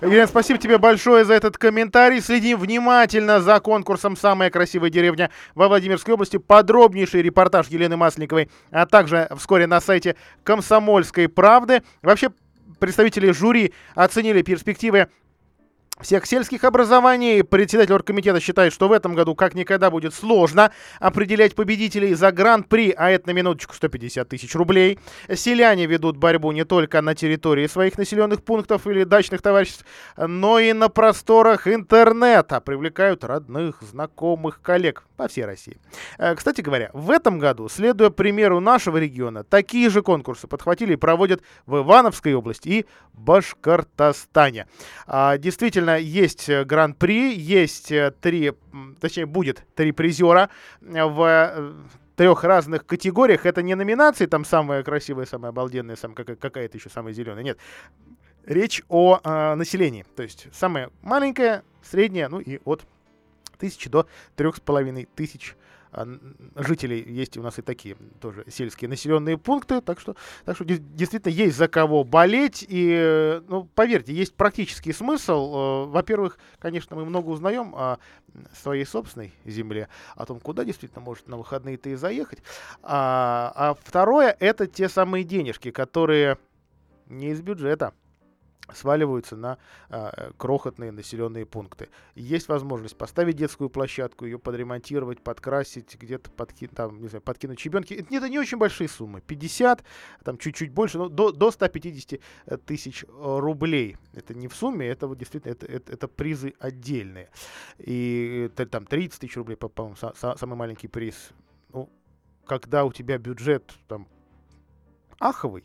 Елена, спасибо тебе большое за этот комментарий. Следим внимательно за конкурсом «Самая красивая деревня» во Владимирской области. Подробнейший репортаж Елены Масленниковой, а также вскоре на сайте «Комсомольской правды». Вообще, представители жюри оценили перспективы всех сельских образований. Председатель оргкомитета считает, что в этом году как никогда будет сложно определять победителей за гран-при, а это на минуточку 150 тысяч рублей. Селяне ведут борьбу не только на территории своих населенных пунктов или дачных товариществ, но и на просторах интернета. Привлекают родных, знакомых, коллег по всей России. Э, Кстати говоря, в этом году, следуя примеру нашего региона, такие же конкурсы подхватили и проводят в Ивановской области и Башкортостане. А, Действительно, есть э, гран-при, есть э, три, точнее, будет три призера в трех разных категориях. Это не номинации, там самая красивая, самая обалденная, какая- какая-то еще самая зеленая. Нет. Речь о э, населении. То есть самая маленькая, средняя, ну и от тысячи до трех с половиной тысяч а, жителей. Есть у нас и такие тоже сельские населенные пункты, так что, так что действительно есть за кого болеть. И, ну, поверьте, есть практический смысл. Э, Во-первых, конечно, мы много узнаем о своей собственной земле, о том, куда действительно может на выходные-то и заехать. А, а второе, это те самые денежки, которые не из бюджета сваливаются на а, крохотные населенные пункты. Есть возможность поставить детскую площадку, ее подремонтировать, подкрасить, где-то подки, там, не знаю, подкинуть щебенки. Это, это не очень большие суммы. 50, там чуть-чуть больше, но до, до 150 э, тысяч э, рублей. Это не в сумме, это вот действительно это, это, это призы отдельные. И это, там 30 тысяч рублей, по- по-моему, са- са- самый маленький приз. Ну, когда у тебя бюджет там аховый,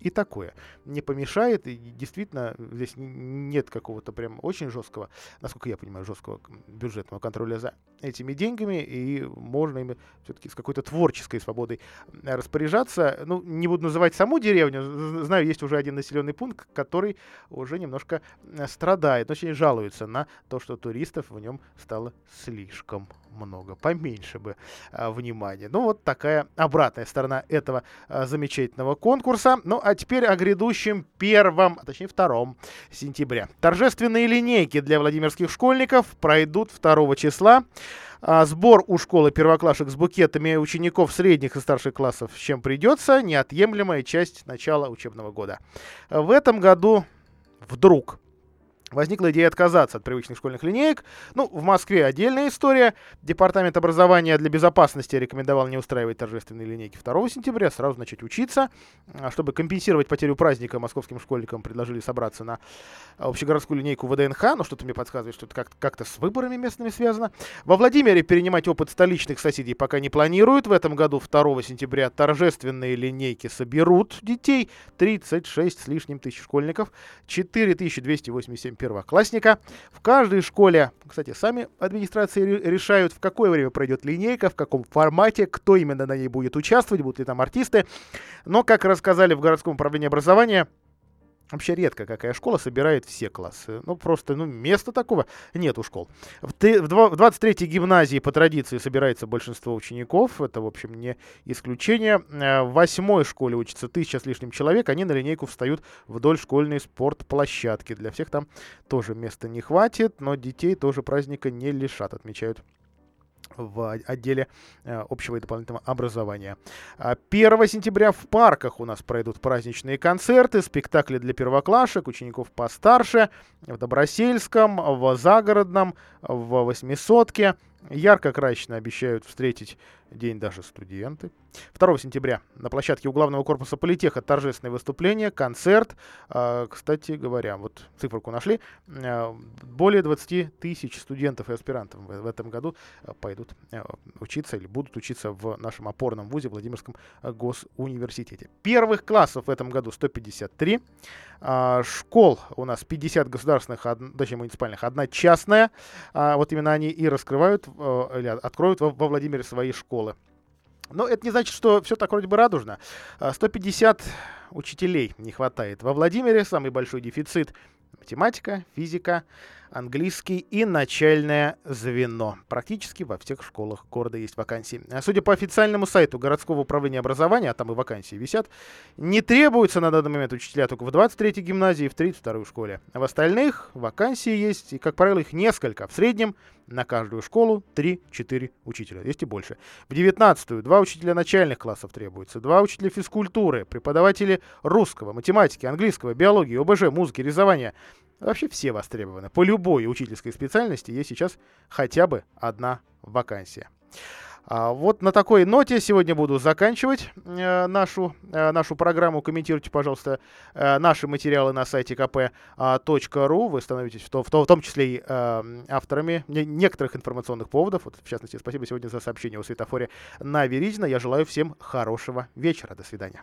и такое не помешает. И действительно, здесь нет какого-то прям очень жесткого, насколько я понимаю, жесткого бюджетного контроля за этими деньгами, и можно ими все-таки с какой-то творческой свободой распоряжаться. Ну, не буду называть саму деревню, знаю, есть уже один населенный пункт, который уже немножко э, страдает, очень жалуется на то, что туристов в нем стало слишком много, поменьше бы а, внимания. Ну, вот такая обратная сторона этого а, замечательного конкурса. Ну, а теперь о грядущем первом, а точнее втором сентября. Торжественные линейки для владимирских школьников пройдут 2 числа. А, Сбор у школы первоклашек с букетами учеников средних и старших классов, с чем придется, неотъемлемая часть начала учебного года. В этом году вдруг Возникла идея отказаться от привычных школьных линеек. Ну, в Москве отдельная история. Департамент образования для безопасности рекомендовал не устраивать торжественные линейки 2 сентября, сразу начать учиться. А Чтобы компенсировать потерю праздника, московским школьникам предложили собраться на общегородскую линейку ВДНХ. Но что-то мне подсказывает, что это как- как-то с выборами местными связано. Во Владимире перенимать опыт столичных соседей пока не планируют. В этом году 2 сентября торжественные линейки соберут детей. 36 с лишним тысяч школьников, 4287 первоклассника. В каждой школе, кстати, сами администрации ре- решают, в какое время пройдет линейка, в каком формате, кто именно на ней будет участвовать, будут ли там артисты. Но, как рассказали в городском управлении образования, Вообще редко какая школа собирает все классы. Ну, просто, ну, места такого нет у школ. В, те- в два- в 23-й гимназии по традиции собирается большинство учеников. Это, в общем, не исключение. Э, В восьмой школе учатся тысяча с лишним человек. Они на линейку встают вдоль школьной спортплощадки. Для всех там тоже места не хватит, но детей тоже праздника не лишат, отмечают в отделе э, общего и дополнительного образования. А 1 сентября в парках у нас пройдут праздничные концерты, спектакли для первоклашек, учеников постарше, в Добросельском, в Загородном, в Восьмисотке. Ярко красочно обещают встретить день даже студенты. 2 сентября на площадке у главного корпуса политеха торжественное выступление, концерт. А, Кстати говоря, вот циферку нашли. А, Более 20 тысяч студентов и аспирантов в этом году а, пойдут а, учиться или будут учиться в нашем опорном вузе Владимирском госуниверситете. Первых классов в этом году 153. А, Школ у нас 50 государственных, точнее муниципальных, одна частная. А, Вот именно они и раскрывают э, или откроют во Владимире свои школы. Но это не значит, что все так вроде бы радужно. А, 150 учителей не хватает. Во Владимире самый большой дефицит математика, физика, английский и начальное звено. Практически во всех школах города есть вакансии. А Судя по официальному сайту городского управления образования, а там и вакансии висят, не требуются на данный момент учителя только в 23-й гимназии и в 32-й школе. В остальных вакансии есть, и, как правило, их несколько. В среднем на каждую школу 3-4 учителя, есть и больше. В 19-ю два учителя начальных классов требуется, два учителя физкультуры, преподаватели русского, математики, английского, биологии, ОБЖ, музыки, рисования. Вообще все востребованы. По любой учительской специальности есть сейчас хотя бы одна вакансия. А вот на такой ноте сегодня буду заканчивать э, нашу, э, нашу программу. Комментируйте, пожалуйста, э, наши материалы на сайте kp.ru. Вы становитесь в, в в том числе и авторами не- некоторых информационных поводов. Вот, в частности, спасибо сегодня за сообщение о светофоре на Веридина. Я желаю всем хорошего вечера. До свидания.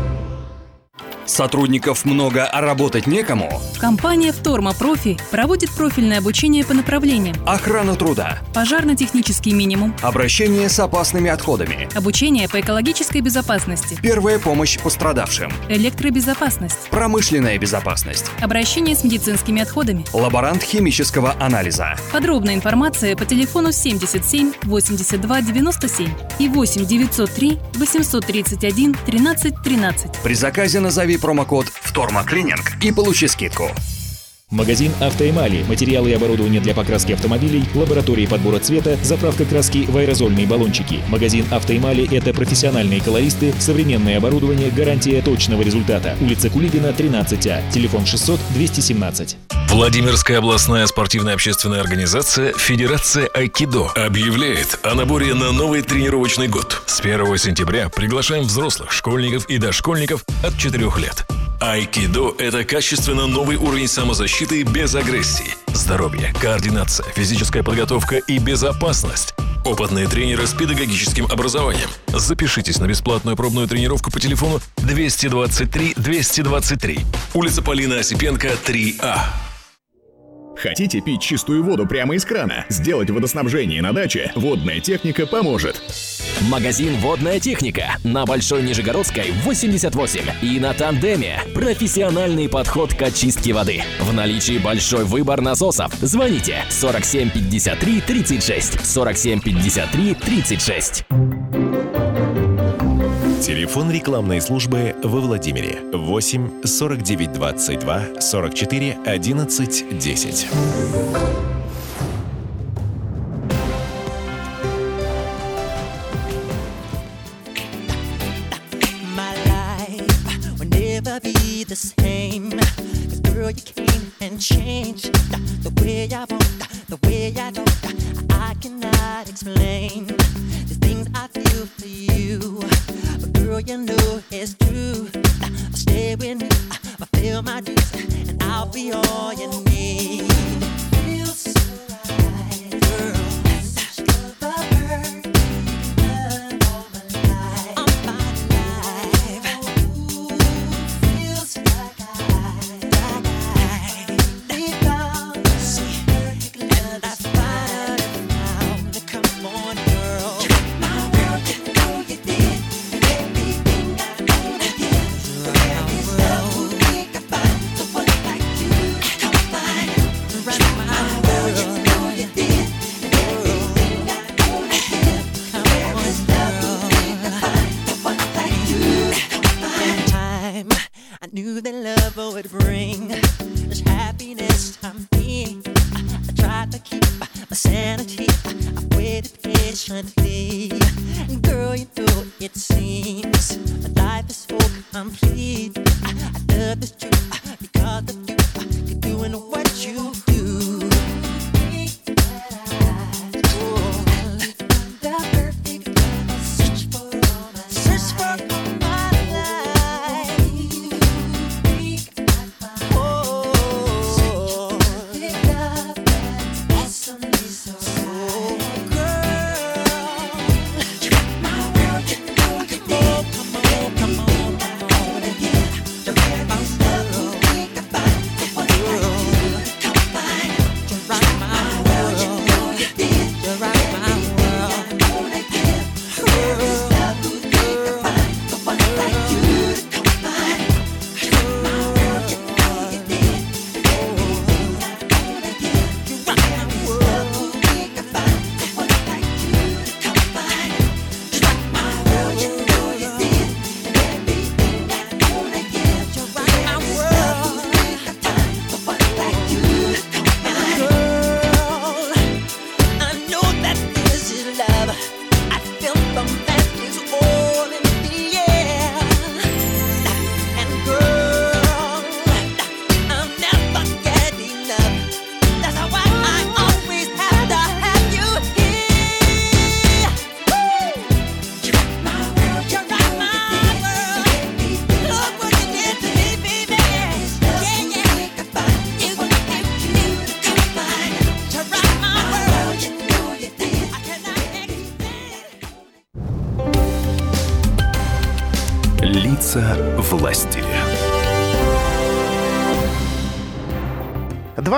Сотрудников много, а работать некому? Компания «Вторма Профи» проводит профильное обучение по направлениям Охрана труда, пожарно-технический минимум, обращение с опасными отходами, обучение по экологической безопасности, первая помощь пострадавшим, электробезопасность, промышленная безопасность, обращение с медицинскими отходами. лаборант химического анализа. Подробная информация по телефону 77 82 97 и 8 903 831 13 13. При заказе назови промокод «Вторма Клининг» и получи скидку. Магазин «Автоэмали». Материалы и оборудование для покраски автомобилей, лаборатории подбора цвета, заправка краски в аэрозольные баллончики. Магазин «Автоэмали» — это профессиональные колористы, современное оборудование, гарантия точного результата. Улица Кулибина, 13А. Телефон 600-217. Владимирская областная спортивная общественная организация Федерация Айкидо объявляет о наборе на новый тренировочный год. С 1 сентября приглашаем взрослых, школьников и дошкольников от 4 лет. Айкидо – это качественно новый уровень самозащиты без агрессии. Здоровье, координация, физическая подготовка и безопасность. Опытные тренеры с педагогическим образованием. Запишитесь на бесплатную пробную тренировку по телефону 223 223. Улица Полина Осипенко, 3А. Хотите пить чистую воду прямо из крана? Сделать водоснабжение на даче? Водная техника поможет. Магазин «Водная техника» на Большой Нижегородской 88 и на Тандеме. Профессиональный подход к очистке воды. В наличии большой выбор насосов. Звоните 47 53 36 47 53 36. Телефон рекламной службы во Владимире 8 49 22 44 11 10. my life will never be the same. 'Cause girl, you came and changed the way I walk, the way I talk. I cannot explain the things I feel for you. Girl, you know it's true. Stay with you, I'll feel my dreams, and I'll be all you need. Feels so right, girl. Such the perfect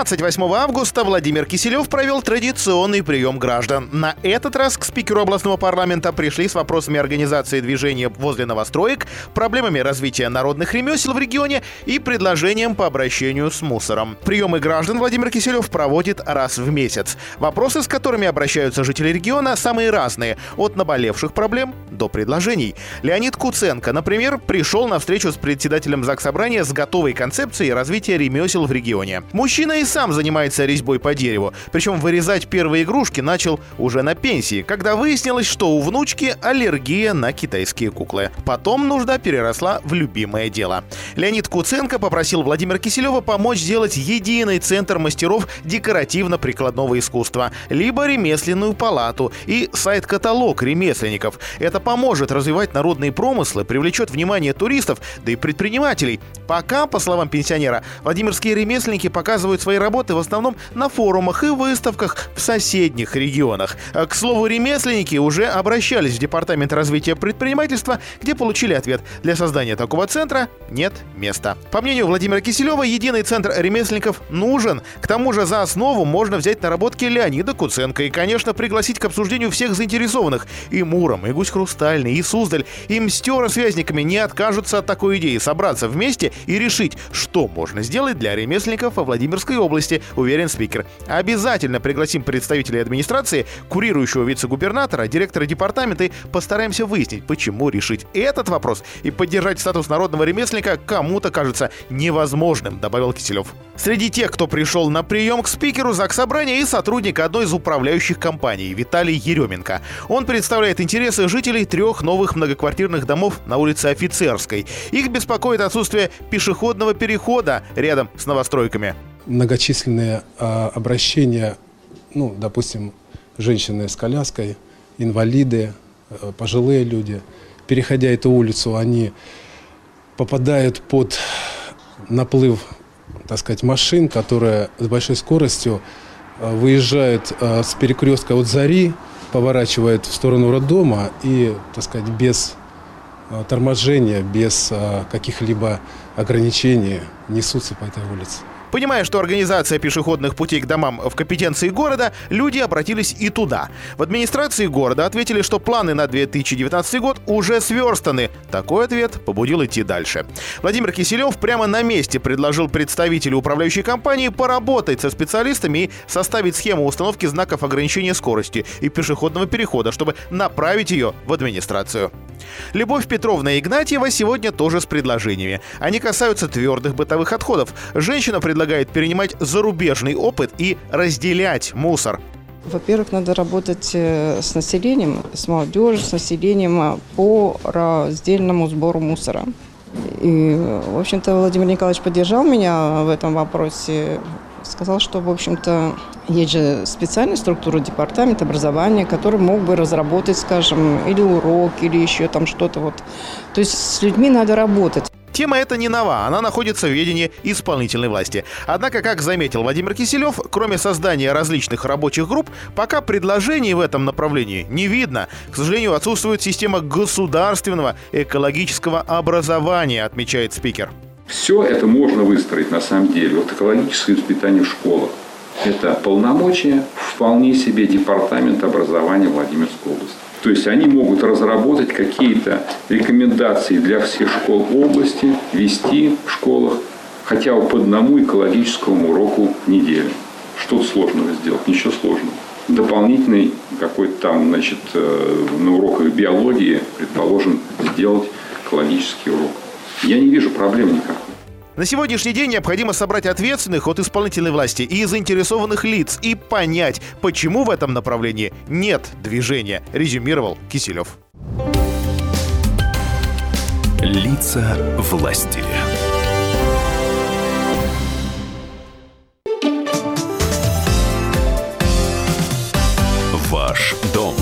28 августа Владимир Киселев провел традиционный прием граждан. На этот раз к спикеру областного парламента пришли с вопросами организации движения возле новостроек, проблемами развития народных ремесел в регионе и предложением по обращению с мусором. Приемы граждан Владимир Киселев проводит раз в месяц. Вопросы, с которыми обращаются жители региона, самые разные, от наболевших проблем до предложений. Леонид Куценко, например, пришел на встречу с председателем ЗАГС Собрания с готовой концепцией развития ремесел в регионе. Мужчина и сам занимается резьбой по дереву, причем вырезать первые игрушки начал уже на пенсии, когда выяснилось, что у внучки аллергия на китайские куклы. Потом нужда переросла в любимое дело. Леонид Куценко попросил Владимира Киселева помочь сделать единый центр мастеров декоративно-прикладного искусства, либо ремесленную палату и сайт-каталог ремесленников. Это поможет развивать народные промыслы, привлечет внимание туристов, да и предпринимателей. Пока, по словам пенсионера, владимирские ремесленники показывают свои работы в основном на форумах и выставках в соседних регионах. А, К слову, ремесленники уже обращались в Департамент развития предпринимательства, где получили ответ. Для создания такого центра нет места. По мнению Владимира Киселева, единый центр ремесленников нужен. К тому же за основу можно взять наработки Леонида Куценко и, конечно, пригласить к обсуждению всех заинтересованных. И Муром, и Гусь Хрустальный, и Суздаль, и Мстера связниками не откажутся от такой идеи собраться вместе и решить, что можно сделать для ремесленников во Владимирской области, уверен спикер. Обязательно пригласим представителей администрации, курирующего вице-губернатора, директора департамента и постараемся выяснить, почему решить этот вопрос и поддержать статус народного ремесленника кому-то кажется невозможным, добавил Киселев. Среди тех, кто пришел на прием к спикеру Заксобрания и сотрудник одной из управляющих компаний Виталий Еременко. Он представляет интересы жителей трех новых многоквартирных домов на улице Офицерской. Их беспокоит отсутствие пешеходного перехода рядом с новостройками. Многочисленные а, обращения, ну, допустим, женщины с коляской, инвалиды, э, пожилые люди, переходя эту улицу, они попадают под наплыв, так сказать, машин, которые с большой скоростью э, выезжают э, с перекрестка от Зари, поворачивают в сторону роддома и, так сказать, без э, торможения, без э, каких-либо ограничений несутся по этой улице. Понимая, что организация пешеходных путей к домам в компетенции города, люди обратились и туда. В администрации города ответили, что планы на 2019 год уже сверстаны. Такой ответ побудил идти дальше. Владимир Киселев прямо на месте предложил представителю управляющей компании поработать со специалистами и составить схему установки знаков ограничения скорости и пешеходного перехода, чтобы направить ее в администрацию. Любовь Петровна Игнатьева сегодня тоже с предложениями. Они касаются твердых бытовых отходов. Женщина предлагает перенимать зарубежный опыт и разделять мусор. Во-первых, надо работать э, с населением, с молодежью, с населением а, по раздельному сбору мусора. И, в общем-то, Владимир Николаевич поддержал меня в этом вопросе. Сказал, что, в общем-то, есть же специальная структура департамента образования, который мог бы разработать, скажем, или урок, или еще там что-то вот. То есть с людьми надо работать. Тема эта не нова, она находится в ведении исполнительной власти. Однако, как заметил Владимир Киселев, кроме создания различных рабочих групп, пока предложений в этом направлении не видно. К сожалению, отсутствует система государственного экологического образования, отмечает спикер. Все это можно выстроить на самом деле. Вот экологическое воспитание в школах. Это полномочия вполне себе департамента образования Владимирской области. То есть они могут разработать какие-то рекомендации для всех школ области, вести в школах хотя бы по одному экологическому уроку в неделю. Что-то сложного сделать, ничего сложного. Дополнительный какой-то там, значит, э, на уроках биологии, предположим, сделать экологический урок. Я не вижу проблем никакой. На сегодняшний день необходимо собрать ответственных от исполнительной власти и заинтересованных лиц и понять, почему в этом направлении нет движения, резюмировал Киселев. Лица власти. Ваш дом.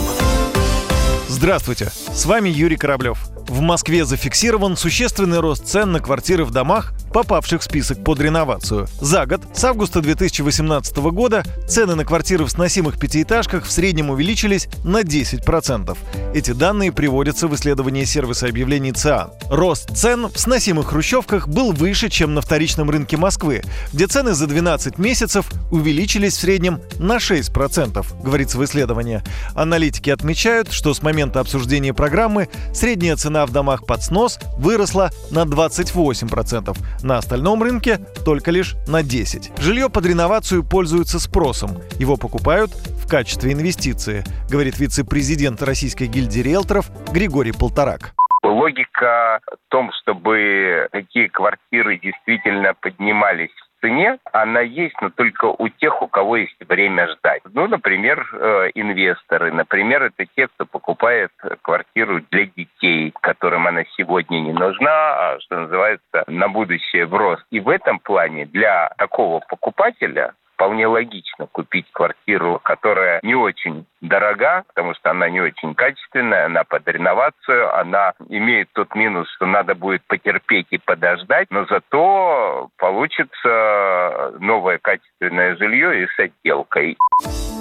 Здравствуйте, с вами Юрий Кораблев. В Москве зафиксирован существенный рост цен на квартиры в домах, попавших в список под реновацию. За год, с августа 2018 года, цены на квартиры в сносимых пятиэтажках в среднем увеличились на 10%. Эти данные приводятся в исследовании сервиса объявлений ЦИАН. Рост цен в сносимых хрущевках был выше, чем на вторичном рынке Москвы, где цены за 12 месяцев увеличились в среднем на 6%, говорится в исследовании. Аналитики отмечают, что с момента обсуждения программы средняя цена в домах под снос выросла на 28%, на остальном рынке только лишь на 10%. Жилье под реновацию пользуется спросом. Его покупают в качестве инвестиции, говорит вице-президент Российской гильдии риэлторов Григорий Полторак. Логика в том, чтобы такие квартиры действительно поднимались цене, она есть, но только у тех, у кого есть время ждать. Ну, например, э, инвесторы. Например, это те, кто покупает квартиру для детей, которым она сегодня не нужна, а, что называется, на будущее в рост. И в этом плане для такого покупателя вполне логично купить квартиру, которая не очень дорога, потому что она не очень качественная, она под реновацию, она имеет тот минус, что надо будет потерпеть и подождать, но зато получится новое качественное жилье и с отделкой.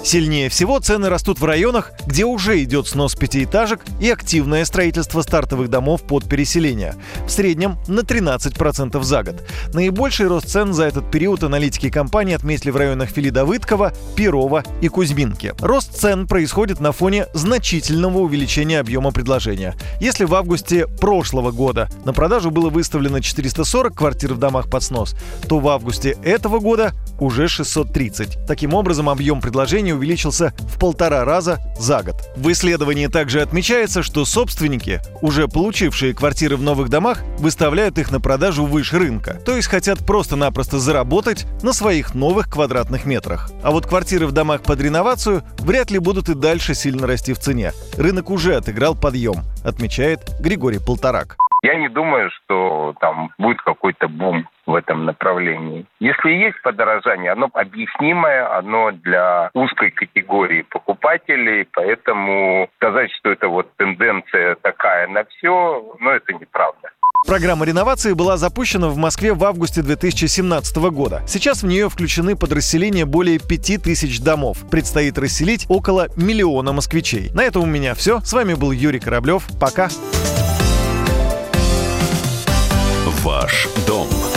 Сильнее всего цены растут в районах, где уже идет снос пятиэтажек и активное строительство стартовых домов под переселение. В среднем на 13% за год. Наибольший рост цен за этот период аналитики компании отметили в районах Филидовыткова, Перова и Кузьминки. Рост цен происходит на фоне значительного увеличения объема предложения. Если в августе прошлого года на продажу было выставлено 440 квартир в домах под снос, то в августе этого года уже 630. Таким образом, объем предложений увеличился в полтора раза за год. В исследовании также отмечается, что собственники, уже получившие квартиры в новых домах, выставляют их на продажу выше рынка. То есть хотят просто-напросто заработать на своих новых квадратных метрах. А вот квартиры в домах под реновацию вряд ли будут и дальше сильно расти в цене. Рынок уже отыграл подъем, отмечает Григорий Полторак. Я не думаю, что там будет какой-то бум в этом направлении. Если есть подорожание, оно объяснимое, оно для узкой категории покупателей, поэтому сказать, что это вот тенденция такая на все, ну это неправда. Программа реновации была запущена в Москве в августе 2017 года. Сейчас в нее включены подразделения более 5000 домов. Предстоит расселить около миллиона москвичей. На этом у меня все. С вами был Юрий Кораблев. Пока. Ваш дом